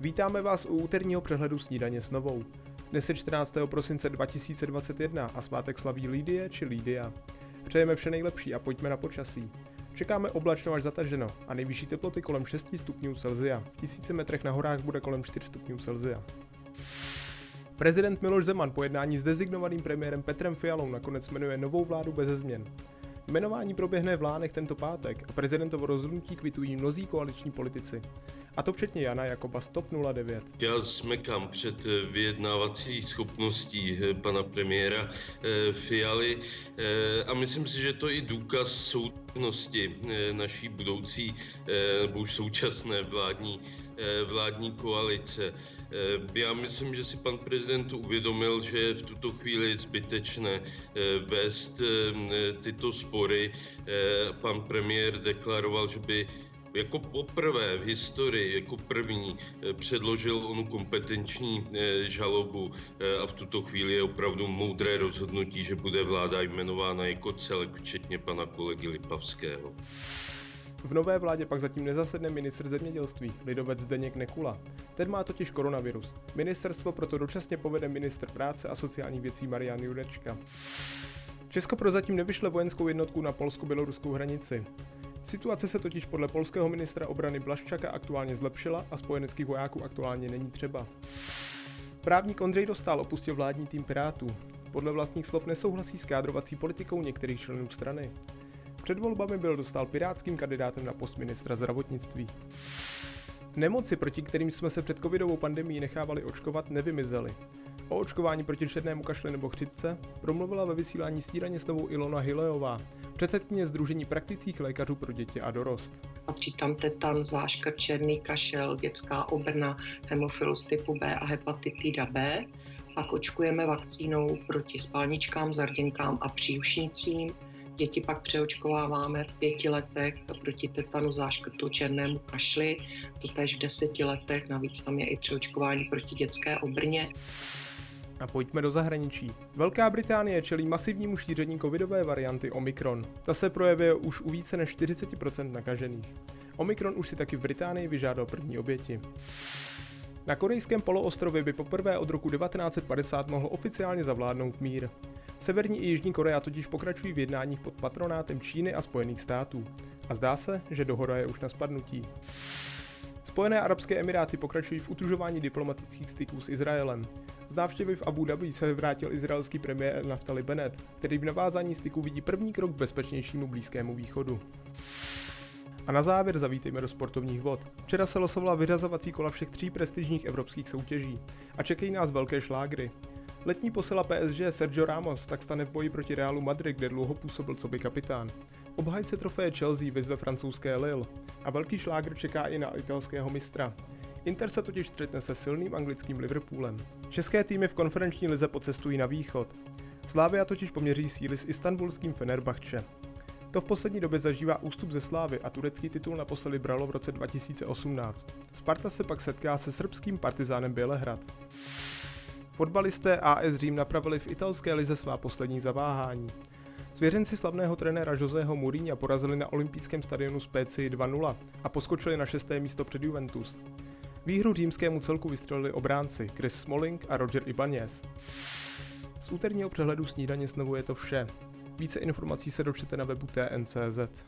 Vítáme vás u úterního přehledu snídaně s novou. Dnes je 14. prosince 2021 a svátek slaví Lídie či Lídia. Přejeme vše nejlepší a pojďme na počasí. Čekáme oblačno až zataženo a nejvyšší teploty kolem 6 stupňů Celzia. V tisíci metrech na horách bude kolem 4 stupňů Celzia. Prezident Miloš Zeman po jednání s dezignovaným premiérem Petrem Fialou nakonec jmenuje novou vládu bez změn. Jmenování proběhne v Lánech tento pátek a prezidentovo rozhodnutí kvitují mnozí koaliční politici. A to včetně Jana Jakoba z TOP 09. Já smekám před eh, vyjednávací schopností eh, pana premiéra eh, Fialy a myslím si, že to i důkaz soudnosti naší budoucí nebo už současné vládní, vládní koalice. Já myslím, že si pan prezident uvědomil, že v tuto chvíli je zbytečné vést tyto spory. Pan premiér deklaroval, že by jako poprvé v historii, jako první eh, předložil onu kompetenční eh, žalobu eh, a v tuto chvíli je opravdu moudré rozhodnutí, že bude vláda jmenována jako celek, včetně pana kolegy Lipavského. V nové vládě pak zatím nezasedne ministr zemědělství, lidovec Zdeněk Nekula. Ten má totiž koronavirus. Ministerstvo proto dočasně povede ministr práce a sociálních věcí Marian Jurečka. Česko prozatím nevyšle vojenskou jednotku na polsko-běloruskou hranici. Situace se totiž podle polského ministra obrany Blaščaka aktuálně zlepšila a spojeneckých vojáků aktuálně není třeba. Právník Ondřej Dostal opustil vládní tým Pirátů. Podle vlastních slov nesouhlasí s kádrovací politikou některých členů strany. Před volbami byl Dostal pirátským kandidátem na post ministra zdravotnictví. Nemoci, proti kterým jsme se před covidovou pandemí nechávali očkovat, nevymizely. O očkování proti černému kašli nebo chřipce promluvila ve vysílání stíraně s novou Ilona Hilejová, předsedkyně Združení praktických lékařů pro děti a dorost. Patří tam tetan, záškrt, černý kašel, dětská obrna, hemofilus typu B a hepatitida B. Pak očkujeme vakcínou proti spalničkám, zarděnkám a příušnicím. Děti pak přeočkováváme v pěti letech proti tetanu, záškrtu, černému kašli, to tež v deseti letech, navíc tam je i přeočkování proti dětské obrně. A pojďme do zahraničí. Velká Británie čelí masivnímu šíření covidové varianty Omikron. Ta se projevuje už u více než 40% nakažených. Omikron už si taky v Británii vyžádal první oběti. Na korejském poloostrově by poprvé od roku 1950 mohl oficiálně zavládnout mír. Severní i Jižní Korea totiž pokračují v jednáních pod patronátem Číny a Spojených států. A zdá se, že dohoda je už na spadnutí. Spojené arabské emiráty pokračují v utužování diplomatických styků s Izraelem. Z návštěvy v Abu Dhabi se vrátil izraelský premiér Naftali Bennett, který v navázání styku vidí první krok k bezpečnějšímu Blízkému východu. A na závěr zavítejme do sportovních vod. Včera se losovala vyřazovací kola všech tří prestižních evropských soutěží a čekají nás velké šlágry. Letní posila PSG Sergio Ramos tak stane v boji proti Realu Madrid, kde dlouho působil co by kapitán. Obhajce trofeje Chelsea vyzve francouzské Lille a velký šlágr čeká i na italského mistra. Inter se totiž střetne se silným anglickým Liverpoolem. České týmy v konferenční lize pocestují na východ. Slávia totiž poměří síly s istanbulským Fenerbahče. To v poslední době zažívá ústup ze Slávy a turecký titul naposledy bralo v roce 2018. Sparta se pak setká se srbským partizánem Bělehrad. Fotbalisté AS Řím napravili v italské lize svá poslední zaváhání. Svěřenci slavného trenéra Joseho Mourinha porazili na olympijském stadionu PC 2-0 a poskočili na šesté místo před Juventus. Výhru římskému celku vystřelili obránci Chris Smalling a Roger Ibanez. Z úterního přehledu snídaně znovu je to vše. Více informací se dočtete na webu TNCZ.